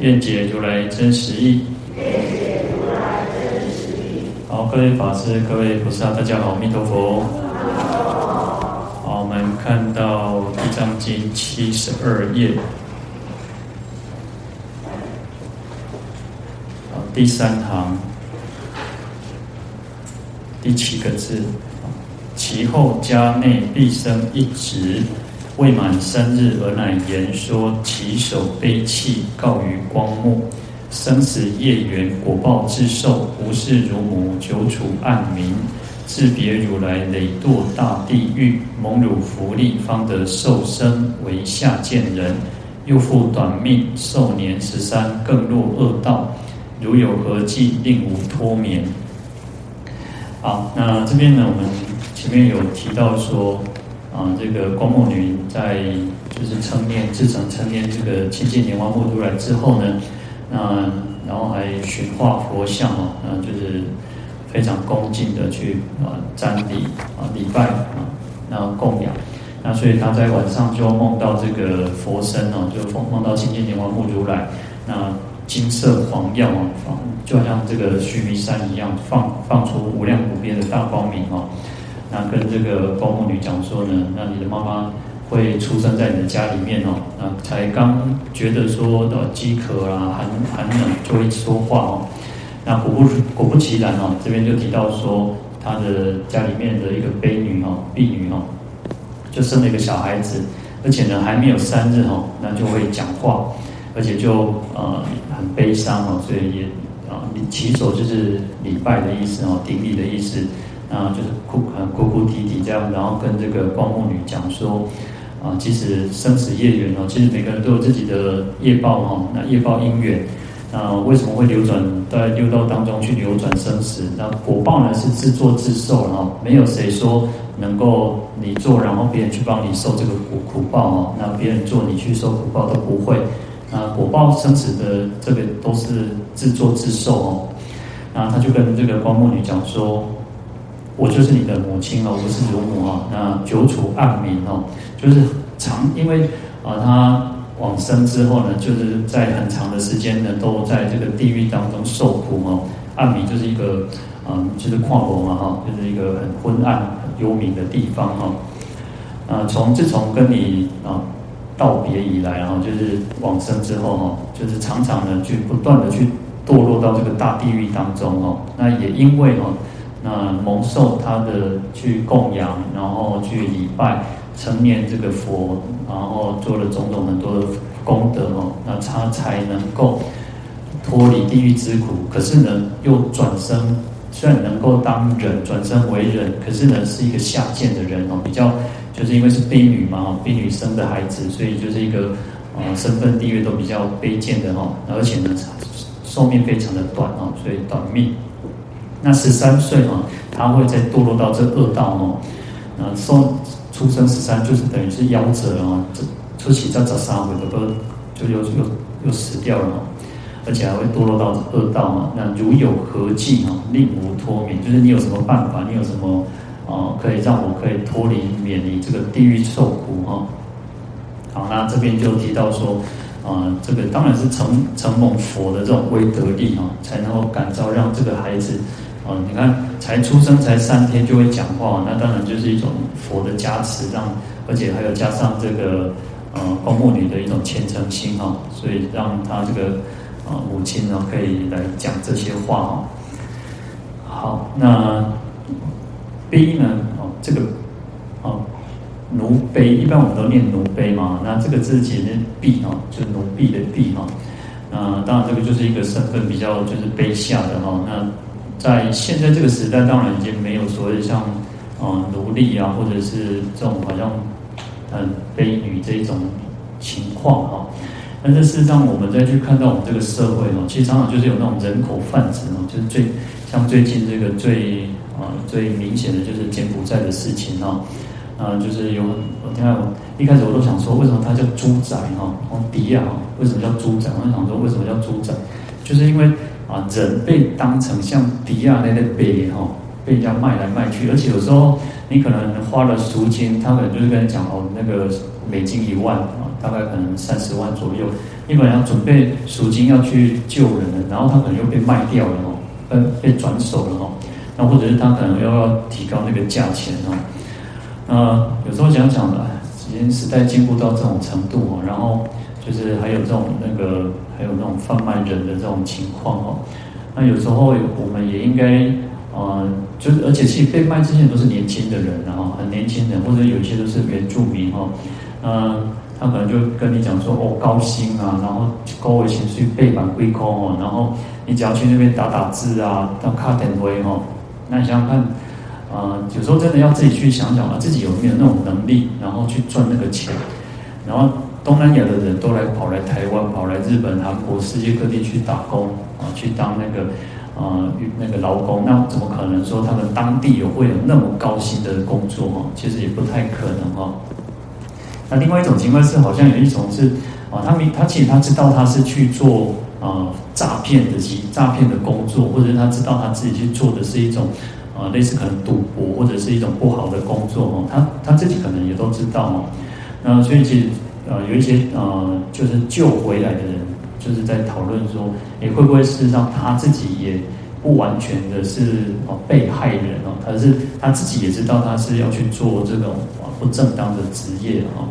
愿解如来真实义。好，各位法师、各位菩萨，大家好，阿弥陀佛。好，我们看到《地藏经》七十二页，好，第三行第七个字，其后家内必生一侄。未满三日，而乃言说稽首悲泣，告于光目。生死业缘果报自受，无事如母久处暗冥。自别如来累堕大地狱，蒙汝福利，方得受生为下贱人。又复短命寿年十三，更落恶道。如有何计，令吾脱免？好，那这边呢，我们前面有提到说。啊，这个光目女在就是称念自成称念这个清净莲花目如来之后呢，那然后还寻画佛像哦，那就是非常恭敬的去啊瞻礼啊礼拜啊，然后供养，那所以他在晚上就梦到这个佛身哦，就梦梦到清净莲花目如来，那金色黄耀啊，放就像这个须弥山一样，放放出无量无边的大光明哦。那跟这个光目女讲说呢，那你的妈妈会出生在你的家里面哦。那才刚觉得说的饥渴啊、寒寒冷，就会说话哦。那果不果不其然哦，这边就提到说，他的家里面的一个悲女哦，婢女哦，就生了一个小孩子，而且呢还没有三日哦，那就会讲话，而且就呃很悲伤哦，所以也啊，起手就是礼拜的意思哦，顶礼的意思。啊，就是哭，哭哭啼啼这样，然后跟这个光目女讲说，啊，其实生死业缘哦，其实每个人都有自己的业报哈，那业报因缘，那为什么会流转在六道当中去流转生死？那果报呢是自作自受哈，没有谁说能够你做，然后别人去帮你受这个苦苦报哦，那别人做你去受苦报都不会，那果报生死的这个都是自作自受哦，那他就跟这个光目女讲说。我就是你的母亲哦，我是乳母啊。那久处暗冥哦，就是长，因为啊，他往生之后呢，就是在很长的时间呢，都在这个地狱当中受苦哦。暗冥就是一个嗯，就是跨国嘛哈，就是一个很昏暗、很幽冥的地方哈。啊，从自从跟你啊道别以来，然后就是往生之后哈，就是常常呢，去不断的去堕落到这个大地狱当中哦。那也因为哦。那蒙受他的去供养，然后去礼拜、称念这个佛，然后做了种种很多的功德哦，那他才能够脱离地狱之苦。可是呢，又转生，虽然能够当人，转生为人，可是呢，是一个下贱的人哦，比较就是因为是婢女嘛，婢女生的孩子，所以就是一个呃身份地位都比较卑贱的哦，而且呢，寿命非常的短哦，所以短命。那十三岁哦，他会再堕落到这恶道哦。那受出生十三，就是等于是夭折啊，这出起这这三回的都就又又又死掉了哦，而且还会堕落到这恶道嘛。那如有何计哦，令吾脱免？就是你有什么办法？你有什么啊，可以让我可以脱离免离这个地狱受苦哈？好，那这边就提到说啊，这个当然是承承蒙佛的这种威德力啊，才能够感召让这个孩子。哦，你看，才出生才三天就会讲话，那当然就是一种佛的加持，让而且还有加上这个呃光目女的一种虔诚心哈，所以让他这个呃母亲呢可以来讲这些话哈。好，那婢呢？哦，这个哦奴婢，一般我们都念奴婢嘛，那这个字其实婢哈，就是奴婢的婢哈。那当然这个就是一个身份比较就是卑下的哈，那。在现在这个时代，当然已经没有所谓像，呃，奴隶啊，或者是这种好像很卑女这一种情况哈。但是事实上，我们再去看到我们这个社会哦，其实常常就是有那种人口贩子哦，就是最像最近这个最啊最明显的就是柬埔寨的事情哦，啊就是有我听到我一开始我都想说，为什么它叫猪仔哈？从迪亚哦为什么叫猪仔？我想说为什么叫猪仔？就是因为啊人被当成像迪亚那个贝哈，被人家卖来卖去，而且有时候你可能花了赎金，他可能就是跟你讲哦那个美金一万啊。大概可能三十万左右，你本来要准备赎金要去救人了，然后他可能又被卖掉了哦，被被转手了哦，那或者是他可能又要提高那个价钱哦。呃，有时候想想的，已经时代进步到这种程度哦，然后就是还有这种那个还有那种贩卖人的这种情况哦，那有时候我们也应该呃，就是而且其实被卖这些人都是年轻的人，然后很年轻人，或者有些都是原住民哦，嗯、他可能就跟你讲说哦，高薪啊，然后高危情绪背板归空哦，然后你只要去那边打打字啊，当卡点位哦，那你想想看，呃，有时候真的要自己去想想啊，自己有没有那种能力，然后去赚那个钱，然后东南亚的人都来跑来台湾，跑来日本、韩国、世界各地去打工啊，去当那个呃那个劳工，那怎么可能说他们当地有会有那么高薪的工作哈？其实也不太可能哈。那另外一种情况是，好像有一种是，啊，他明他其实他知道他是去做啊诈骗的及诈骗的工作，或者他知道他自己去做的是一种啊类似可能赌博或者是一种不好的工作哦，他他自己可能也都知道哦。那所以其实呃有一些呃就是救回来的人，就是在讨论说，诶会不会事实上他自己也不完全的是哦被害人哦，他是他自己也知道他是要去做这种。不正当的职业啊，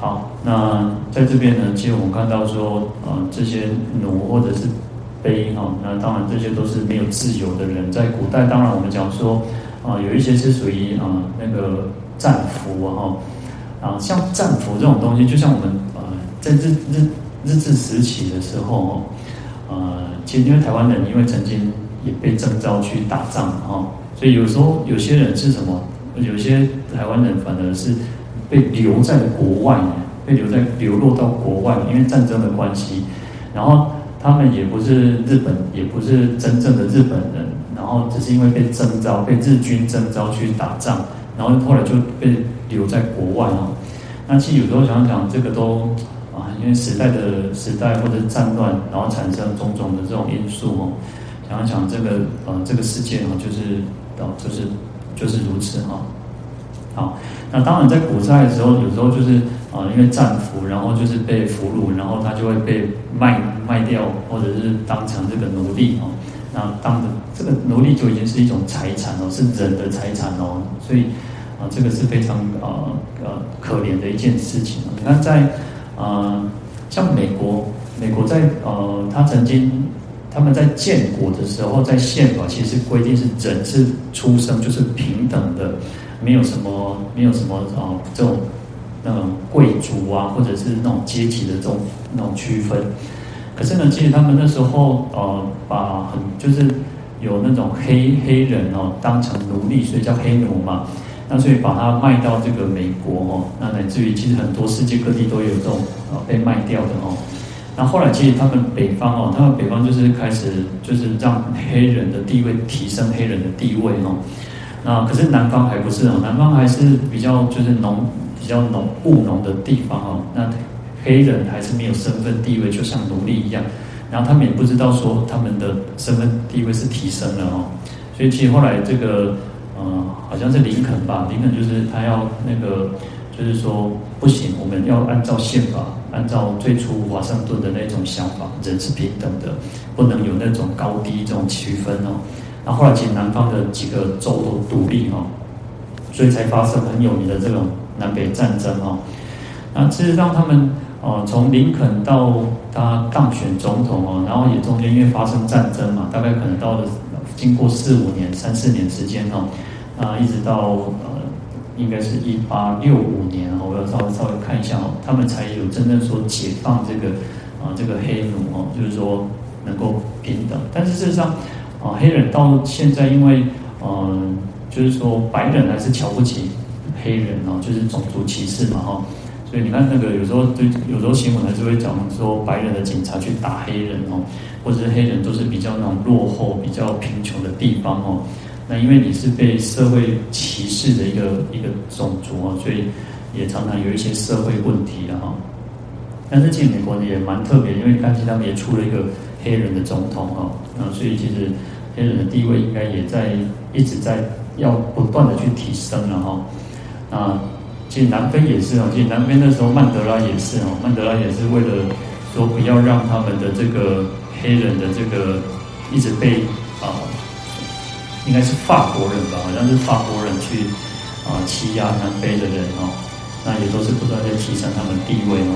好，那在这边呢，其实我们看到说，呃，这些奴或者是卑哈，那当然这些都是没有自由的人。在古代，当然我们讲说，啊，有一些是属于啊那个战俘哈，啊，像战俘这种东西，就像我们呃在日日日治时期的时候，呃，其实因为台湾人因为曾经也被征召去打仗哈，所以有时候有些人是什么？有些台湾人反而是被留在国外，被留在流落到国外，因为战争的关系。然后他们也不是日本，也不是真正的日本人，然后只是因为被征召，被日军征召去打仗，然后后来就被留在国外哦。那其实有时候想想，这个都啊，因为时代的时代或者战乱，然后产生种种的这种因素哦。想想这个呃，这个世界哦，就是哦，就是。就是如此哈，好，那当然在古代的时候，有时候就是啊，因为战俘，然后就是被俘虏，然后他就会被卖卖掉，或者是当成这个奴隶哦。那当的这个奴隶就已经是一种财产哦，是人的财产哦，所以啊，这个是非常呃呃可怜的一件事情。你看在啊，像美国，美国在呃，他曾经。他们在建国的时候，在宪法其实规定是人是出生就是平等的，没有什么没有什么啊这种那种贵族啊，或者是那种阶级的这种那种区分。可是呢，其实他们那时候呃把很就是有那种黑黑人哦当成奴隶，所以叫黑奴嘛。那所以把它卖到这个美国哦，那乃至于其实很多世界各地都有这种啊被卖掉的哦。那后来其实他们北方哦，他们北方就是开始就是让黑人的地位提升，黑人的地位哦。那可是南方还不是哦，南方还是比较就是农比较农务农的地方哦。那黑人还是没有身份地位，就像奴隶一样。然后他们也不知道说他们的身份地位是提升了哦。所以其实后来这个呃，好像是林肯吧，林肯就是他要那个。就是说不行，我们要按照宪法，按照最初华盛顿的那种想法，人是平等的，不能有那种高低这种区分哦。然后后来其实南方的几个州都独立哦，所以才发生很有名的这种南北战争哦。那事实上他们哦，从林肯到他当选总统哦，然后也中间因为发生战争嘛，大概可能到了经过四五年、三四年时间哦，啊，一直到呃。应该是一八六五年哦，我要稍微稍微看一下哦，他们才有真正说解放这个啊这个黑奴哦，就是说能够平等。但是事实上啊，黑人到现在因为嗯，就是说白人还是瞧不起黑人哦，就是种族歧视嘛哈，所以你看那个有时候对，有时候新闻还是会讲说白人的警察去打黑人哦，或者是黑人都是比较那种落后、比较贫穷的地方哦。那因为你是被社会歧视的一个一个种族哦，所以也常常有一些社会问题啊。但是进美国也蛮特别，因为你看，其实他们也出了一个黑人的总统哦，那所以其实黑人的地位应该也在一直在要不断的去提升了哈。啊，其实南非也是哦，其实南非那时候曼德拉也是哦，曼德拉也是为了说不要让他们的这个黑人的这个一直被啊。应该是法国人吧，好像是法国人去啊欺压南非的人哦，那也都是不断在提升他们地位哦。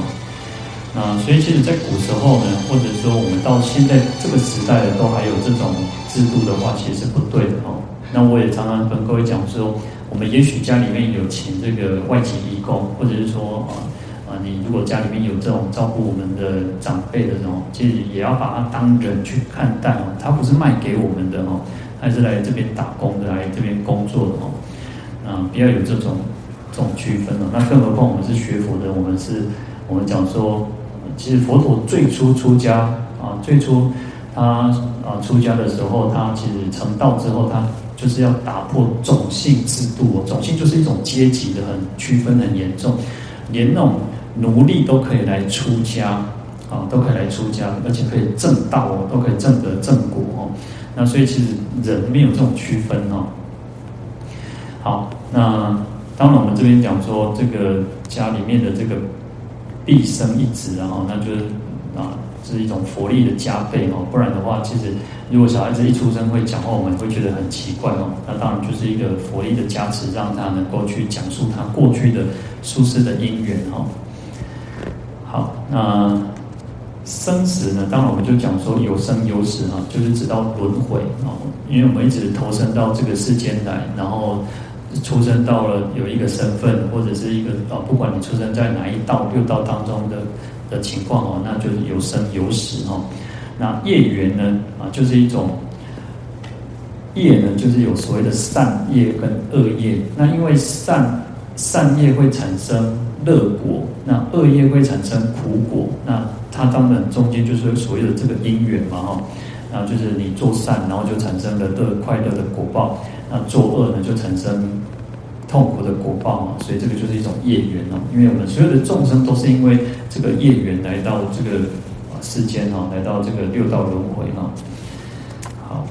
那所以其实，在古时候呢，或者说我们到现在这个时代的都还有这种制度的话，其实是不对的哦。那我也常常跟各位讲说，我们也许家里面有请这个外籍义工，或者是说啊啊，你如果家里面有这种照顾我们的长辈的这种，其实也要把他当人去看待哦，他不是卖给我们的哦。他是来这边打工的，来这边工作的哦，啊，不要有这种这种区分哦。那更何况我们是学佛的，我们是，我们讲说，其实佛陀最初出家啊，最初他啊出家的时候，他其实成道之后，他就是要打破种姓制度哦。种姓就是一种阶级的很区分很严重，连那种奴隶都可以来出家啊，都可以来出家，而且可以证道哦，都可以证得正果哦。那所以其实人没有这种区分哦。好，那当然我们这边讲说这个家里面的这个毕生一子，然后那就是，是一种佛力的加倍哦。不然的话，其实如果小孩子一出生会讲话，我们会觉得很奇怪哦。那当然就是一个佛力的加持，让他能够去讲述他过去的舒适的因缘哦。好，那。生死呢？当然我们就讲说有生有死啊，就是直到轮回啊。因为我们一直投身到这个世间来，然后出生到了有一个身份或者是一个啊，不管你出生在哪一道六道当中的的情况哦，那就是有生有死哦。那业缘呢啊，就是一种业呢，就是有所谓的善业跟恶业。那因为善善业会产生乐果，那恶业会产生苦果。那它当然中间就是所谓的这个因缘嘛，哈，那就是你做善，然后就产生了乐快乐的果报；那做恶呢，就产生痛苦的果报嘛。所以这个就是一种业缘哦。因为我们所有的众生都是因为这个业缘来到这个世间哈，来到这个六道轮回哈。好，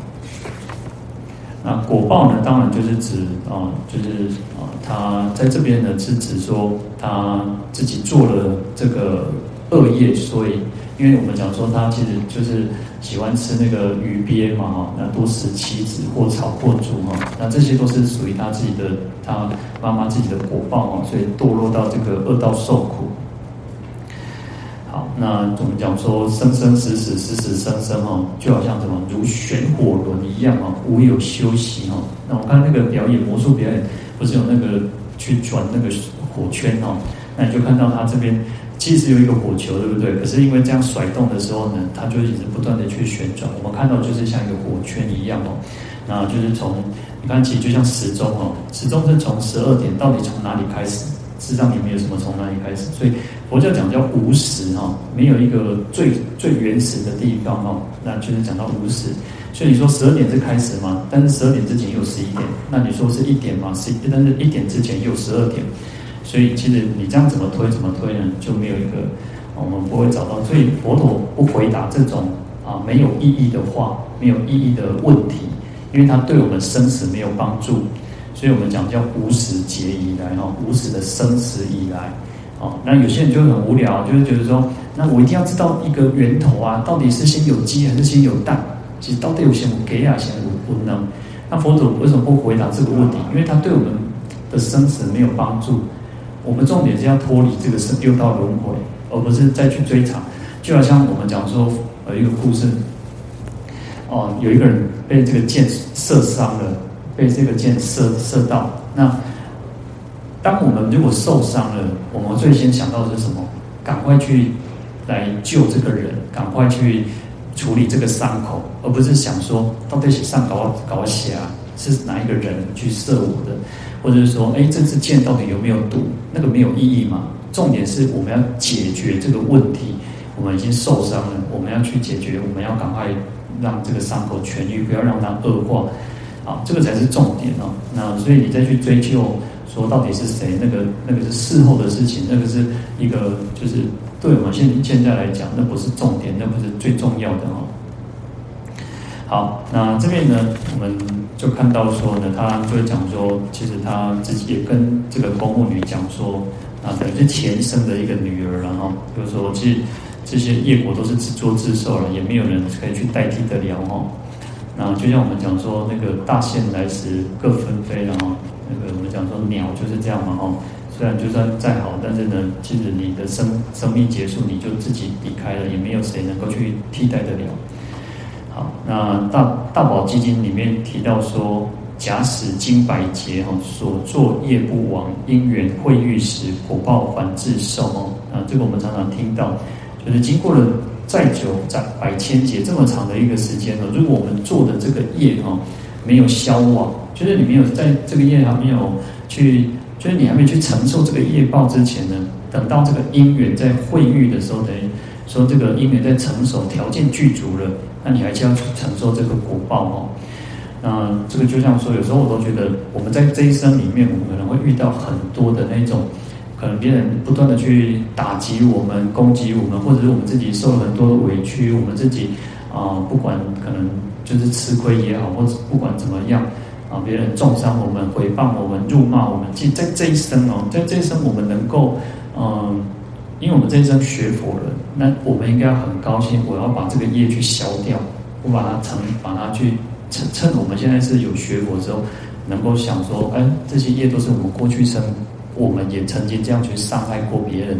那果报呢，当然就是指啊，就是啊，他在这边呢是指说他自己做了这个。恶业，所以，因为我们讲说他其实就是喜欢吃那个鱼鳖嘛，哈，那多食妻子或草或竹哈，那这些都是属于他自己的，他妈妈自己的果报哈，所以堕落到这个恶道受苦。好，那我们讲说生生死死，死死生生哈，就好像什么如旋火轮一样啊，无有休息哈。那我看那个表演魔术表演，不是有那个去转那个火圈哈，那你就看到他这边。其实有一个火球，对不对？可是因为这样甩动的时候呢，它就一直不断的去旋转。我们看到就是像一个火圈一样哦，那就是从你看，其实就像时钟哦，时钟是从十二点到底从哪里开始？事实上也没有什么从哪里开始。所以佛教讲叫无始哈，没有一个最最原始的地方哦，那就是讲到无始。所以你说十二点是开始吗？但是十二点之前又十一点，那你说是一点吗？是，但是一点之前又十二点。所以其实你这样怎么推怎么推呢？就没有一个，我们不会找到。所以佛陀不回答这种啊没有意义的话，没有意义的问题，因为他对我们生死没有帮助。所以我们讲叫无始劫以来哈，无始的生死以来，哦，那有些人就很无聊，就是觉得说，那我一定要知道一个源头啊，到底是先有鸡还是先有蛋？其实到底有先有鸡啊，先有不能？那佛陀为什么不回答这个问题？因为他对我们的生死没有帮助。我们重点是要脱离这个六道轮回，而不是再去追查。就好像我们讲说，呃，一个故事，哦，有一个人被这个箭射伤了，被这个箭射射到。那当我们如果受伤了，我们最先想到的是什么？赶快去来救这个人，赶快去处理这个伤口，而不是想说到底是上搞搞血啊，是哪一个人去射我的？或者是说，哎，这支箭到底有没有毒？那个没有意义嘛。重点是我们要解决这个问题。我们已经受伤了，我们要去解决，我们要赶快让这个伤口痊愈，不要让它恶化。啊，这个才是重点哦。那所以你再去追究说到底是谁，那个那个是事后的事情，那个是一个就是对我们现现在来讲，那不是重点，那不是最重要的哦。好，那这边呢，我们就看到说呢，他就会讲说，其实他自己也跟这个公务女讲说，啊，等于是前生的一个女儿，然后就是说，其实这些业果都是自作自受了，也没有人可以去代替得了哦。那就像我们讲说，那个大限来时各纷飞，然后那个我们讲说鸟就是这样嘛，哦，虽然就算再好，但是呢，其实你的生生命结束，你就自己离开了，也没有谁能够去替代得了。好，那大大宝基金里面提到说，假使经百劫哈，所作业不亡，因缘会遇时，果报还自受哦。啊，这个我们常常听到，就是经过了再久再百千劫这么长的一个时间了，如果我们做的这个业哈没有消亡，就是你没有在这个业还没有去，就是你还没去承受这个业报之前呢，等到这个因缘在会遇的时候，等于说这个因缘在成熟，条件具足了。那你还是要去承受这个果报哦。那这个就像说，有时候我都觉得，我们在这一生里面，我们可能会遇到很多的那种，可能别人不断的去打击我们、攻击我们，或者是我们自己受了很多的委屈，我们自己啊、不管可能就是吃亏也好，或者不管怎么样啊，别人中伤我们、诽谤我们、辱骂我们，即在这一生哦，在这一生我们能够嗯。因为我们这一生学佛了，那我们应该很高兴。我要把这个业去消掉，我把它成，把它去趁趁我们现在是有学佛之后，能够想说，哎，这些业都是我们过去生，我们也曾经这样去伤害过别人，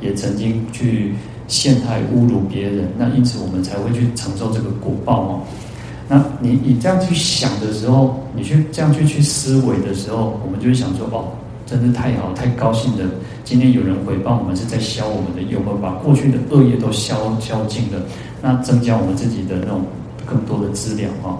也曾经去陷害侮辱别人，那因此我们才会去承受这个果报哦。那你你这样去想的时候，你去这样去去思维的时候，我们就会想说，哦。真是太好，太高兴了！今天有人回报我们是在消我们的业，有没有把过去的恶业都消消尽了？那增加我们自己的那种更多的资料啊。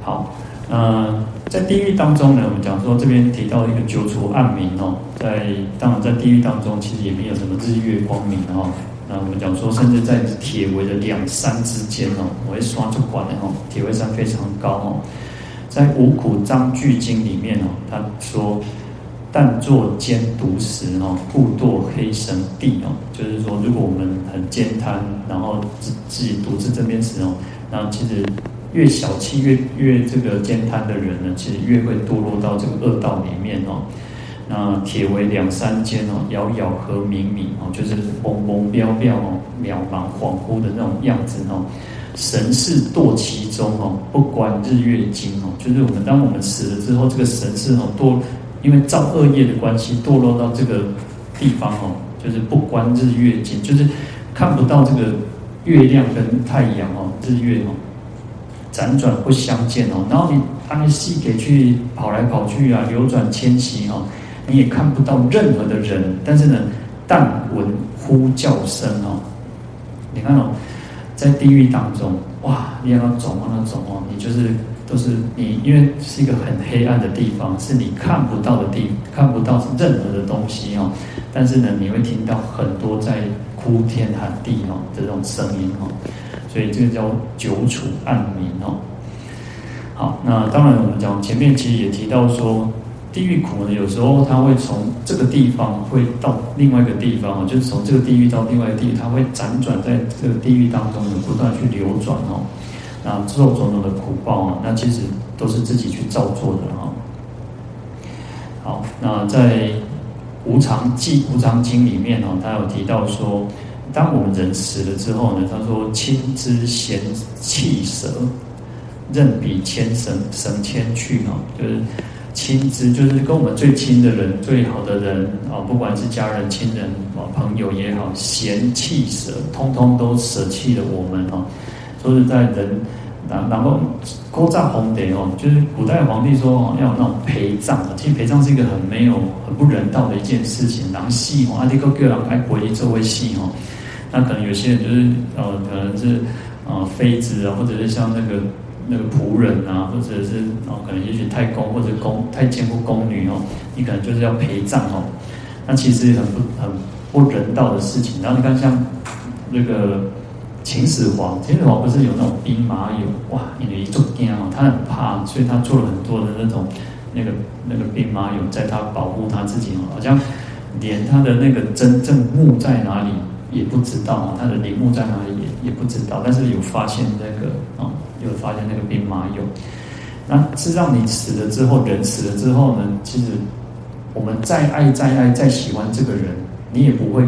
好，呃，在地狱当中呢，我们讲说这边提到一个久处暗明哦，在当然在地狱当中，其实也没有什么日月光明哦。那我们讲说，甚至在铁围的两山之间哦，我会刷出管的哦，铁围山非常高哦。在《五苦章句经》里面哦，他说：“但作奸独食哦，故堕黑神地哦。”就是说，如果我们很慳贪，然后自自己独自这边吃哦，那其实越小气、越越这个慳贪的人呢，其实越会堕落到这个恶道里面哦。那铁围两三间哦，遥遥和冥冥哦，就是蒙蒙渺渺哦，渺茫恍惚的那种样子哦。神识堕其中哦，不观日月经哦，就是我们当我们死了之后，这个神识哦堕，因为造恶业的关系，堕落到这个地方哦，就是不观日月经，就是看不到这个月亮跟太阳哦，日月哦，辗转不相见哦，然后你他们细给去跑来跑去啊，流转迁徙哦，你也看不到任何的人，但是呢，但闻呼叫声哦，你看哦。在地狱当中，哇！你要走往那走哦，你就是都是你，因为是一个很黑暗的地方，是你看不到的地，看不到任何的东西哦。但是呢，你会听到很多在哭天喊地哦这种声音哦，所以这个叫久处暗明哦。好，那当然我们讲前面其实也提到说。地狱苦呢，有时候它会从这个地方会到另外一个地方啊，就是从这个地狱到另外一个地狱，它会辗转在这个地狱当中呢不断去流转哦，那受种种的苦报啊，那其实都是自己去造作的哈。好，那在无常记无常经里面哦，他有提到说，当我们人死了之后呢，他说亲之嫌弃舍，任彼牵绳绳牵去哦，就是。亲之就是跟我们最亲的人、最好的人啊，不管是家人、亲人啊、朋友也好，嫌弃舍，通通都舍弃了我们哦。说是在人，然然后国葬红得哦，就是古代皇帝说哦，要有那种陪葬。其实陪葬是一个很没有、很不人道的一件事情。然后戏哦，阿迪哥哥郎爱回忆这位戏哦，那可能有些人就是呃，可能是呃妃子啊，或者是像那个。那个仆人啊，或者是哦，可能也许太公或者宫太监或宫女哦，你可能就是要陪葬哦。那其实很不很不人道的事情。然后你看像那个秦始皇，秦始皇不是有那种兵马俑哇？因为一做惊哦，他很怕，所以他做了很多的那种那个那个兵马俑，在他保护他自己哦，好像连他的那个真正墓在哪里也不知道啊，他的陵墓在哪里也也不知道，但是有发现那个啊，就发现那个兵马俑。那是让你死了之后，人死了之后呢？其实我们再爱、再爱、再喜欢这个人，你也不会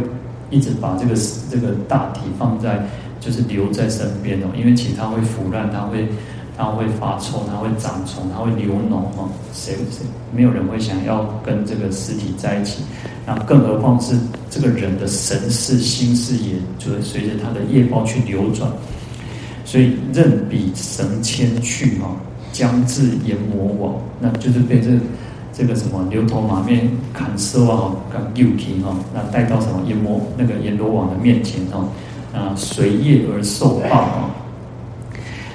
一直把这个这个大体放在，就是留在身边哦。因为其实它会腐烂，它会它会发臭，它会长虫，它会流脓哦。谁谁没有人会想要跟这个尸体在一起？那更何况是这个人的神识、心识，也就会随着他的业报去流转。所以任彼神牵去哈。将至阎魔王，那就是被这这个什么牛头马面砍色啊，跟六平哈，那带到什么阎魔那个阎罗王的面前哦，啊，随业而受报啊，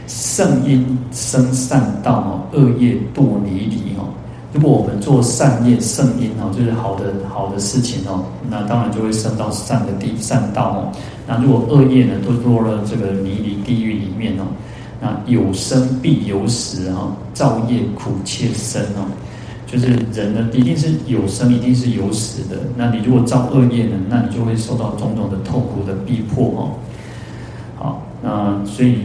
圣因生善道哦，恶业堕泥犁哦。如果我们做善业，圣因哦，就是好的好的事情哦，那当然就会升到善的地善道哦。那如果恶业呢，都落了这个泥犁地狱里面哦。那有生必有死哈，造业苦切身哦，就是人呢，一定是有生，一定是有死的。那你如果造恶业呢，那你就会受到种种的痛苦的逼迫哦。好，那所以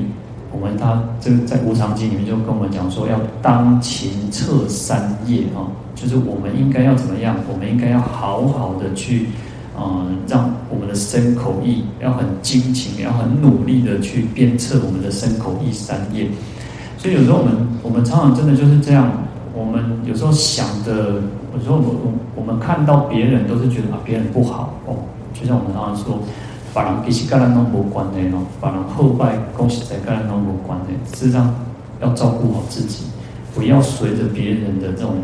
我们他这个在无常经里面就跟我们讲说，要当勤彻三业啊，就是我们应该要怎么样？我们应该要好好的去。嗯，让我们的身口意要很精勤，要很努力的去鞭策我们的身口意三业。所以有时候我们我们常常真的就是这样，我们有时候想的，有时候我我我们看到别人都是觉得啊别人不好哦，就像我们常常说，把人比起跟人都无关的哦，把人后拜恭喜在跟人都无关的，事实上要照顾好自己，不要随着别人的这种。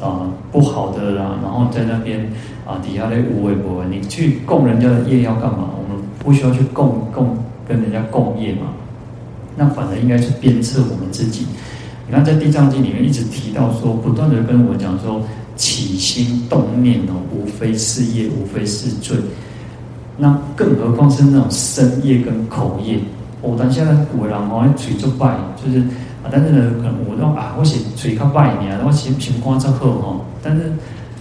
啊，不好的啦，然后在那边啊，底下的无为不为，你去供人家的业要干嘛？我们不需要去供供跟人家共业嘛，那反而应该是鞭策我们自己。你看在《地藏经》里面一直提到说，不断的跟我讲说，起心动念哦，无非是业，无非是罪。那更何况是那种身业跟口业。我当下呢，有人哦，嘴就拜，就是。啊，但是呢，可能我讲啊，我写嘴靠拜你啊，我心情光则好哈。但是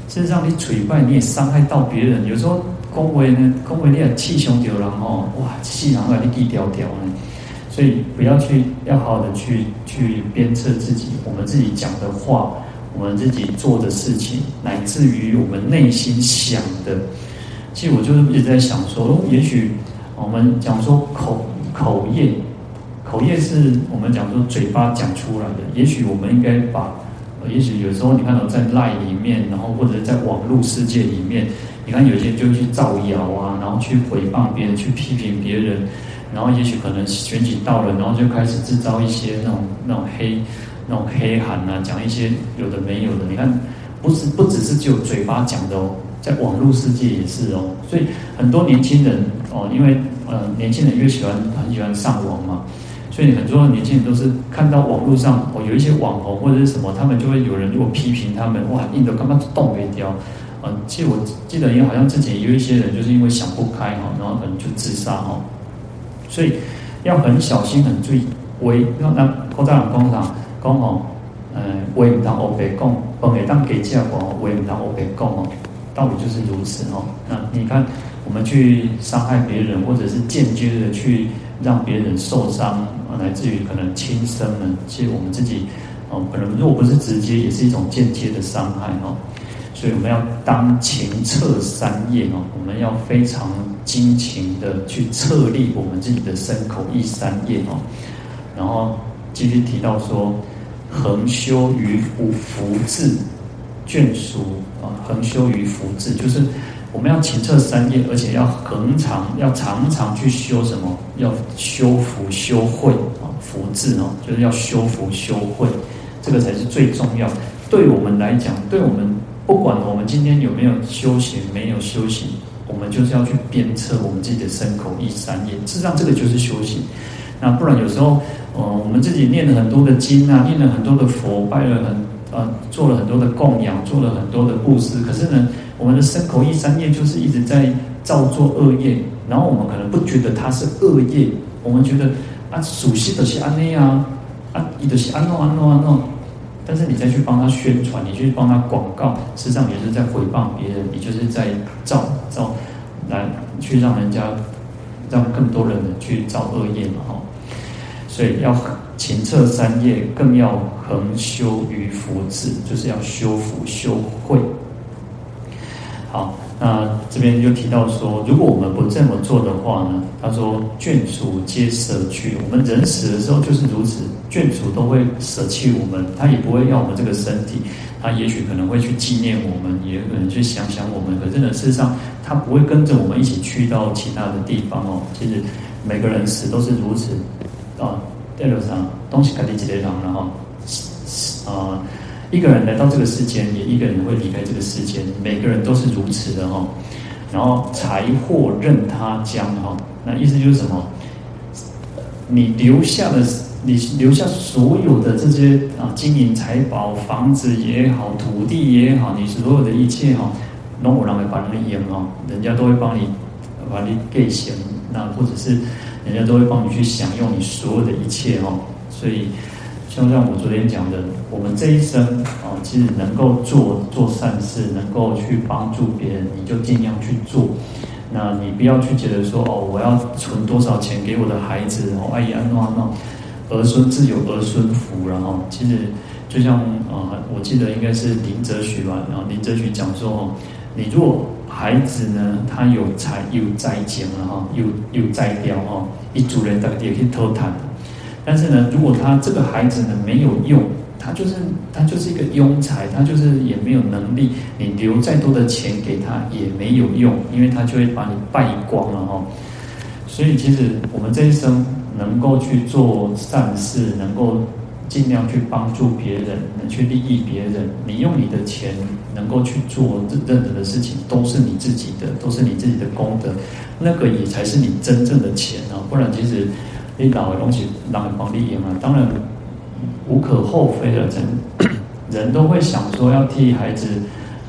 事实上，你嘴拜你也伤害到别人。有时候恭维呢，恭维你也气胸掉了哈，哇，气囊啊，你地掉掉呢。所以不要去，要好好的去去鞭策自己。我们自己讲的话，我们自己做的事情，乃至于我们内心想的。其实我就是一直在想说，也许我们讲说口口业。口业是我们讲说嘴巴讲出来的，也许我们应该把，也许有时候你看到在赖里面，然后或者在网络世界里面，你看有些人就去造谣啊，然后去诽谤别人，去批评别人，然后也许可能选举到了，然后就开始制造一些那种那种黑那种黑函啊，讲一些有的没有的。你看，不是不只是只有嘴巴讲的哦，在网络世界也是哦。所以很多年轻人哦，因为呃年轻人越喜欢很喜欢上网嘛。所以很多年轻人都是看到网络上哦，有一些网红或者是什么，他们就会有人如果批评他们，哇，印度干嘛动没掉？嗯，其实我记得，因为好像之前有一些人就是因为想不开哈，然后可能就自杀哈。所以要很小心，很注意。为那那扩大人工厂讲哦，呃，为唔当我白讲，本来当给价讲，为唔当我白讲哦，道理就是如此哦。那你看，我们去伤害别人，或者是间接的去让别人受伤。来自于可能亲生们，其实我们自己，哦，可能如果不是直接，也是一种间接的伤害哦。所以我们要当勤彻三业哦，我们要非常精勤的去策立我们自己的身口意三业哦。然后继续提到说，恒修于福福智眷属啊，恒修于福智就是。我们要勤测三业，而且要恒常，要常常去修什么？要修福修慧啊，福智哦，就是要修福修慧，这个才是最重要。对我们来讲，对我们不管我们今天有没有修行，没有修行，我们就是要去鞭策我们自己的身口意三业。事实上，这个就是修行。那不然有时候，呃，我们自己念了很多的经啊，念了很多的佛，拜了很呃，做了很多的供养，做了很多的布施，可是呢，我们的身口意三业就是一直在造作恶业，然后我们可能不觉得它是恶业，我们觉得啊，属悉的是安内啊，啊，你的是安诺安诺安诺，但是你再去帮他宣传，你去帮他广告，实际上也是在诽谤别人，你就是在造造来去让人家让更多人去造恶业嘛，哈，所以要勤策三业，更要恒修于福智，就是要修福修慧。好，那这边就提到说，如果我们不这么做的话呢，他说眷属皆舍去。我们人死的时候就是如此，眷属都会舍弃我们，他也不会要我们这个身体，他也许可能会去纪念我们，也可能去想想我们。可是呢，事实上他不会跟着我们一起去到其他的地方哦。其实每个人死都是如此啊，在路上东西肯定几类人了哈，啊。一个人来到这个世间，也一个人会离开这个世间。每个人都是如此的哈。然后财货任他将哈，那意思就是什么？你留下的，你留下所有的这些啊，金银财宝、房子也好，土地也好，你所有的一切哈，那我让会把你赢哈，人家都会帮你把你给钱，那或者是人家都会帮你去享用你所有的一切哦，所以。就像我昨天讲的，我们这一生啊，其实能够做做善事，能够去帮助别人，你就尽量去做。那你不要去觉得说哦，我要存多少钱给我的孩子哦，哎呀，那那儿孙自有儿孙福，然后其实就像啊，我记得应该是林则徐吧，然后林则徐讲说哦，你如果孩子呢，他有财有灾情了哈，有有灾掉哈，一主人大概也可以偷谈。但是呢，如果他这个孩子呢没有用，他就是他就是一个庸才，他就是也没有能力，你留再多的钱给他也没有用，因为他就会把你败光了哈。所以其实我们这一生能够去做善事，能够尽量去帮助别人，能去利益别人，你用你的钱能够去做任何的事情，都是你自己的，都是你自己的功德，那个也才是你真正的钱啊，不然其实。你老的东西，让人帮你赢嘛！当然无可厚非的，人人都会想说要替孩子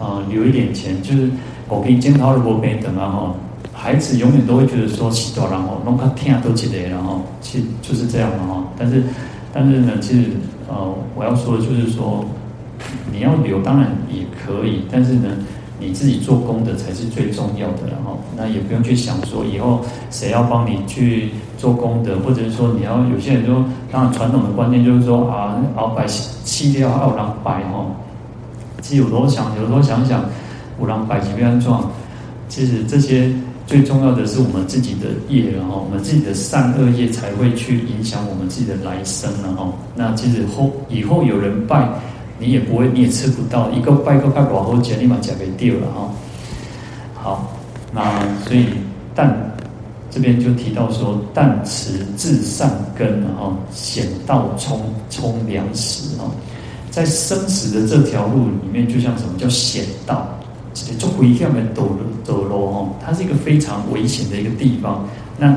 啊、呃、留一点钱，就是我可以检讨的不平等啊哈。孩子永远都会觉得说，洗多然后弄个天啊都记得，然后其实就是这样的哈。但是但是呢，其实呃我要说的就是说，你要留当然也可以，但是呢。你自己做功德才是最重要的，然后那也不用去想说以后谁要帮你去做功德，或者是说你要有些人说，当然传统的观念就是说啊，熬白七掉二郎白哈。其实有时候想，有时候想想，五郎白几边状，其实这些最重要的是我们自己的业，然后我们自己的善恶业才会去影响我们自己的来生，然后那其实后以后有人拜。你也不会，你也吃不到一个拜一个拜寡后钱，你把钱给丢了哈。好，那所以但这边就提到说，但持至善根，然后险道充充粮食哈，在生死的这条路里面，就像什么叫险道？其实就回一条门走走路哦，它是一个非常危险的一个地方。那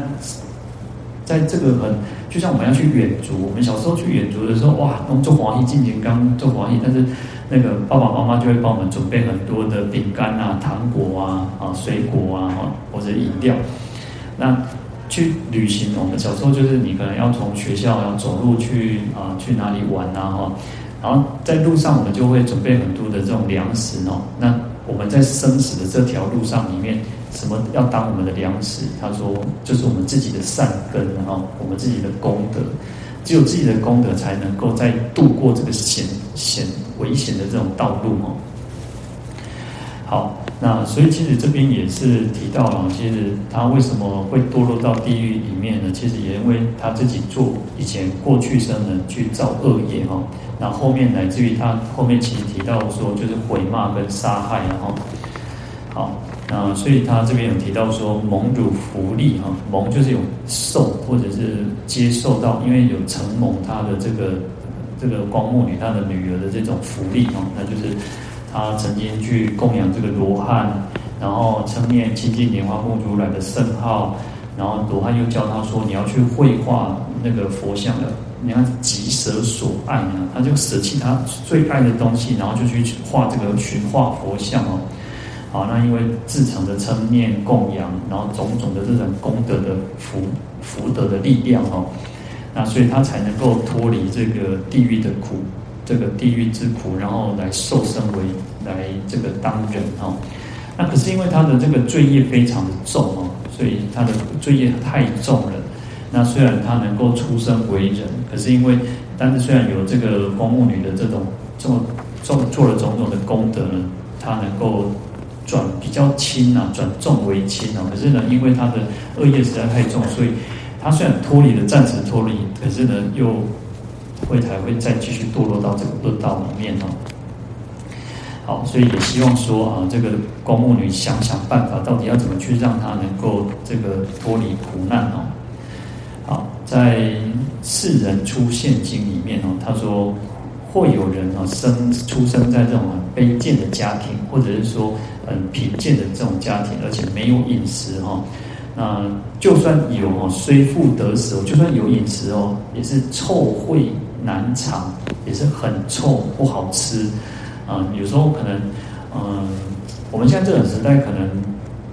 在这个很，就像我们要去远足，我们小时候去远足的时候，哇，我们做华裔进前刚做华裔，但是那个爸爸妈妈就会帮我们准备很多的饼干啊、糖果啊、啊水果啊，或者饮料。那去旅行，我们小时候就是你可能要从学校要走路去啊，去哪里玩啊哈，然后在路上我们就会准备很多的这种粮食哦。那我们在生死的这条路上里面。什么要当我们的粮食？他说，就是我们自己的善根，然后我们自己的功德，只有自己的功德才能够在度过这个险险危险的这种道路哦。好，那所以其实这边也是提到了，其实他为什么会堕落到地狱里面呢？其实也因为他自己做以前过去生呢去造恶业哈，那后，面乃至于他后面其实提到说，就是毁骂跟杀害，然后好。那，所以他这边有提到说，蒙汝福利哈，蒙就是有受或者是接受到，因为有承蒙他的这个这个光目女他的女儿的这种福利哈，那就是他曾经去供养这个罗汉，然后称念清净莲花目如来的圣号，然后罗汉又教他说，你要去绘画那个佛像的，你看即舍所爱呢，他就舍弃他最爱的东西，然后就去画这个寻画佛像哦。好，那因为至诚的称念供养，然后种种的这种功德的福福德的力量哦，那所以他才能够脱离这个地狱的苦，这个地狱之苦，然后来受生为来这个当人哦。那可是因为他的这个罪业非常的重哦，所以他的罪业太重了。那虽然他能够出生为人，可是因为，但是虽然有这个光目女的这种做做做了种种的功德呢，他能够转比较轻啊，转重为轻啊。可是呢，因为他的恶业实在太重，所以他虽然脱离了暂时脱离，可是呢，又会才会再继续堕落到这个恶道里面哦。好，所以也希望说啊，这个光目女想想办法，到底要怎么去让她能够这个脱离苦难哦。好，在《世人出现经》里面哦，他说会有人哦生出生在这种很卑贱的家庭，或者是说很贫贱的这种家庭，而且没有饮食哈。那就算有哦，虽富得食哦，就算有饮食哦，也是臭秽难尝，也是很臭不好吃。啊，有时候可能，嗯，我们现在这种时代，可能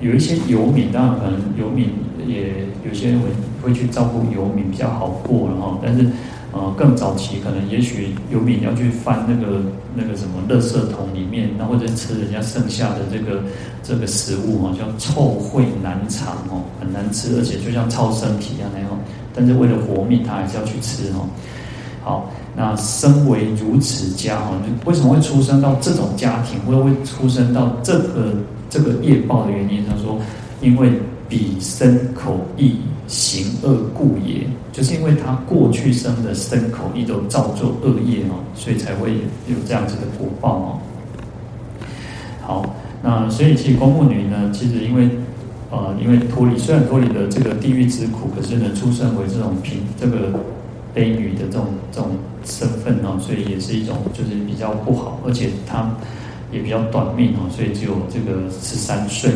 有一些游民，当然可能游民也有些人会会去照顾游民比较好过然后。但是，呃，更早期可能也许游民要去翻那个那个什么垃圾桶里面，那或者吃人家剩下的这个这个食物哈，叫臭秽难尝哦，很难吃，而且就像超生体一样那样。但是为了活命，他还是要去吃哦。好。那身为如此家哈，就为什么会出生到这种家庭，或者会出生到这个这个业报的原因？他说，因为彼身口意行恶故也，就是因为他过去生的身口意都造作恶业哦，所以才会有这样子的果报哦。好，那所以其实光目女呢，其实因为呃，因为脱离虽然脱离了这个地狱之苦，可是呢，出生为这种贫这个。卑女的这种这种身份哦，所以也是一种就是比较不好，而且她也比较短命哦，所以只有这个十三岁。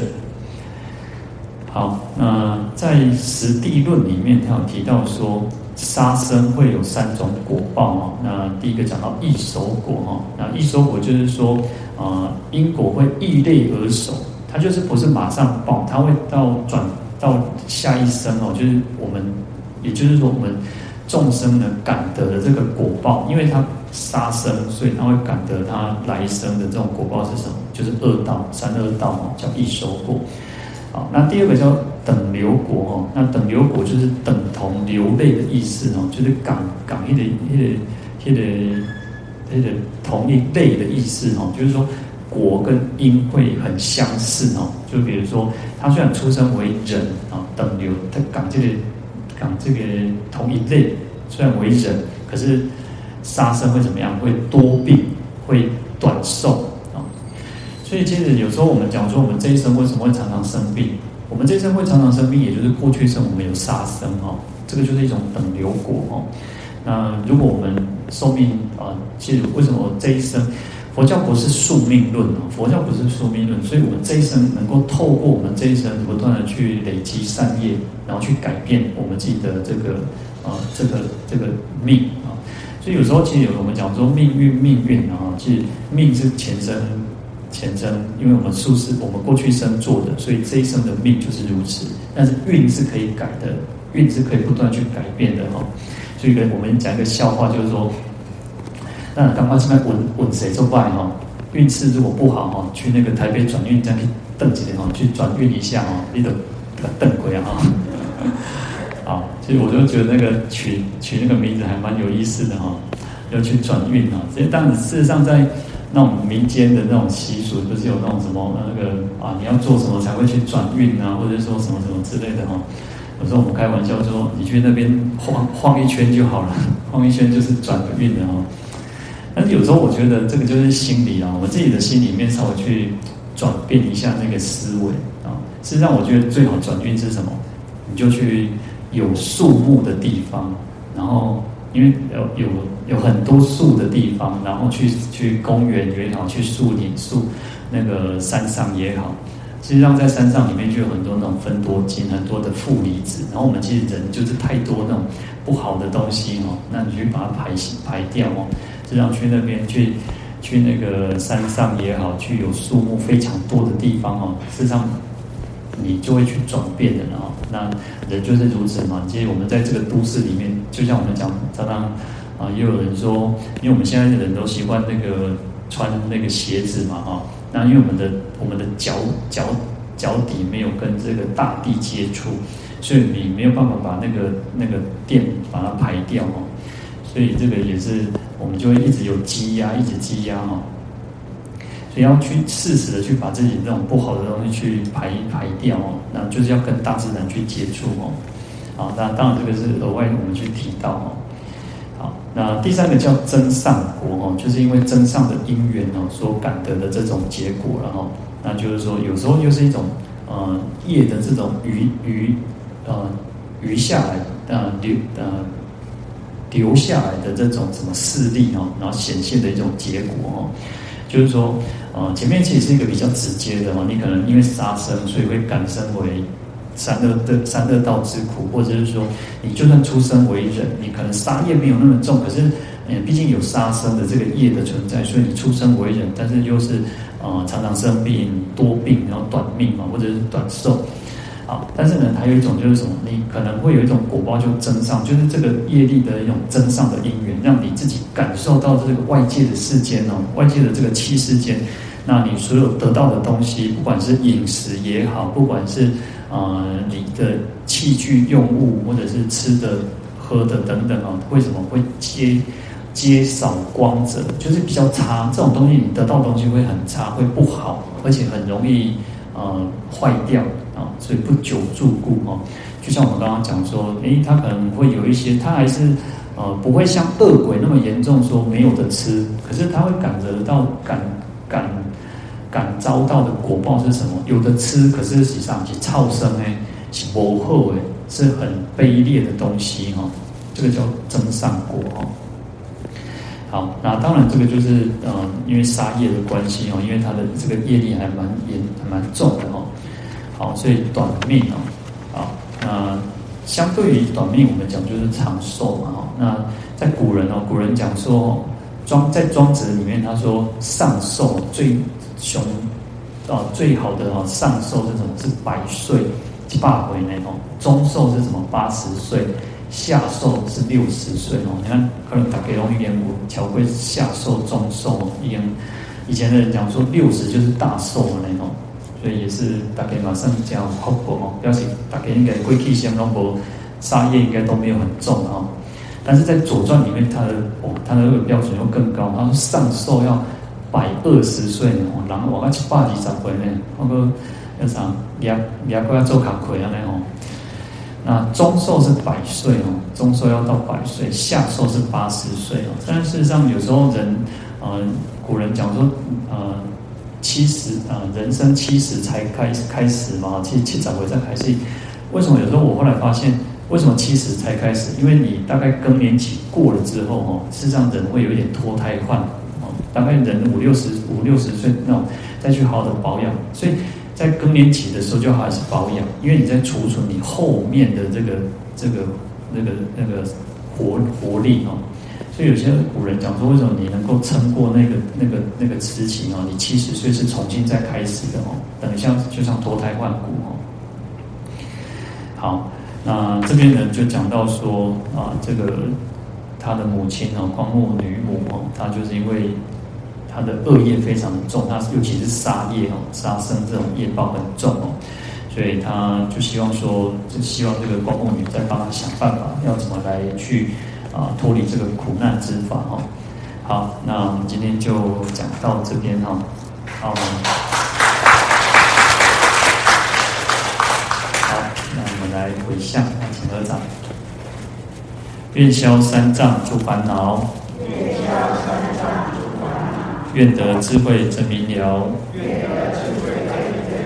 好，那在《十地论》里面，他有提到说，杀生会有三种果报哦。那第一个讲到异熟果哈，那异熟果就是说，呃，因果会异类而熟，它就是不是马上报，它会到转到下一生哦，就是我们，也就是说我们。众生呢，感得的这个果报，因为他杀生，所以他会感得他来生的这种果报是什么？就是恶道，三恶道哦，叫异熟果。好，那第二个叫等流果哦，那等流果就是等同流泪的意思哦，就是感感一的一个一个一个同一类的意思哦，就是说果跟因会很相似哦。就比如说，他虽然出生为人啊，等流，他感这个。讲这个同一类，虽然为人，可是杀生会怎么样？会多病，会短寿啊。所以其实有时候我们讲说，我们这一生为什么会常常生病？我们这一生会常常生病，也就是过去生我们有杀生哦。这个就是一种等流果哦。那如果我们寿命啊，其实为什么这一生？佛教不是宿命论啊，佛教不是宿命论，所以我们这一生能够透过我们这一生不断的去累积善业，然后去改变我们自己的这个啊，这个这个命啊。所以有时候其实有我们讲说命运命运啊，其实命是前生前生，因为我们宿世我们过去生做的，所以这一生的命就是如此。但是运是可以改的，运是可以不断去改变的哈。所以跟我们讲一个笑话，就是说。那刚刚现在问问谁做拜哈？运势如果不好哈，去那个台北转运站去等几天哈，去转运一下哈，你都等鬼啊！啊，其实我就觉得那个取取那个名字还蛮有意思的哈，要去转运啊。其实但事实上在那种民间的那种习俗，不是有那种什么那个啊，你要做什么才会去转运啊，或者说什么什么之类的哈。有时候我们开玩笑说，你去那边晃晃一圈就好了，晃一圈就是转个运的哈。但是有时候我觉得这个就是心理啊，我自己的心里面稍微去转变一下那个思维啊。事实上，我觉得最好转运是什么？你就去有树木的地方，然后因为有有有很多树的地方，然后去去公园也好，去树林树那个山上也好。实际上在山上里面就有很多那种芬多精，很多的负离子。然后我们其实人就是太多那种不好的东西哦，那你去把它排排掉哦。这样去那边去去那个山上也好，去有树木非常多的地方哦，事实上你就会去转变的哦。那人就是如此嘛。其实我们在这个都市里面，就像我们讲，常常啊，也有人说，因为我们现在的人都习惯那个穿那个鞋子嘛，哈。那因为我们的我们的脚脚脚底没有跟这个大地接触，所以你没有办法把那个那个电把它排掉哦。所以这个也是。我们就会一直有积压，一直积压哈，所以要去适时的去把自己这种不好的东西去排排掉哦，那就是要跟大自然去接触哦，啊，那当然这个是额外我们去提到哦，好，那第三个叫增上果哦，就是因为增上的因缘哦所感得的这种结果了哈，那就是说有时候又是一种呃业的这种余余呃余下来呃留呃。留下来的这种什么势力哦，然后显现的一种结果哦，就是说，啊，前面其实是一个比较直接的哦，你可能因为杀生，所以会感生为三恶的三恶道之苦，或者是说，你就算出生为人，你可能杀业没有那么重，可是，嗯，毕竟有杀生的这个业的存在，所以你出生为人，但是又是呃常常生病多病，然后短命嘛，或者是短寿。好，但是呢，还有一种就是什么？你可能会有一种果报就增上，就是这个业力的一种增上的因缘，让你自己感受到这个外界的世间哦，外界的这个器世间，那你所有得到的东西，不管是饮食也好，不管是呃你的器具用物，或者是吃的、喝的等等啊，为什么会接接少光泽？就是比较差，这种东西你得到东西会很差，会不好，而且很容易呃坏掉。啊，所以不久住故哦，就像我们刚刚讲说，诶，他可能会有一些，他还是呃不会像恶鬼那么严重，说没有的吃，可是他会感得到感感感遭到的果报是什么？有的吃，可是实际上是超生哎，是不好哎，是很卑劣的东西哈，这个叫增上果哈。好，那当然这个就是呃，因为杀业的关系哦，因为他的这个业力还蛮严，还蛮重的哈。好，所以短命哦啊，好，那相对于短命，我们讲就是长寿嘛，哈。那在古人哦，古人讲说哦，庄在庄子里面，他说上寿最雄啊最好的哈上寿是什么？是百岁一百回那种。中寿是什么？八十岁。下寿是六十岁哦。你看，可能大概容易点五乔贵下寿、中寿，已经以前的人讲说六十就是大寿的那种。所以也是大家马上讲福报哦，表示大家应该贵气相当不杀业应该都没有很重哦。但是在左传里面，他的哦，他的那个标准又更高，他说上寿要百二十岁哦，然后往七八几十岁呢，那个要啥，两两个要做卡亏啊那哦。那中寿是百岁哦，中寿要到百岁，下寿是八十岁哦。但事实上有时候人，呃，古人讲说，呃。七十啊，人生七十才开始开始嘛，七七十岁才开始。为什么有时候我后来发现，为什么七十才开始？因为你大概更年期过了之后，哦，事实上人会有一点脱胎换骨哦，大概人五六十五六十岁那种再去好好的保养，所以在更年期的时候就要开始保养，因为你在储存你后面的这个这个那个那个活活力哦。所以有些古人讲说，为什么你能够撑过那个那个那个时期哦？你七十岁是重新再开始的哦，等一下就像脱胎换骨哦。好，那这边呢就讲到说啊，这个他的母亲哦，光目女母哦，她就是因为她的恶业非常重，她尤其是杀业哦，杀生这种业报很重哦，所以她就希望说，就希望这个光目女再帮她想办法，要怎么来去。啊，脱离这个苦难之法哈。好，那我们今天就讲到这边哈。好，好，那我们来回向，请合掌。愿消三障诸烦恼，愿消三障诸烦恼，愿得智慧真明了，愿得智慧真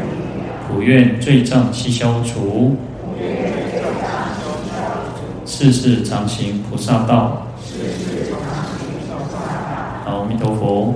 明了，普愿罪障悉消除。世世常行菩萨道。世世常行菩萨道。阿弥陀佛。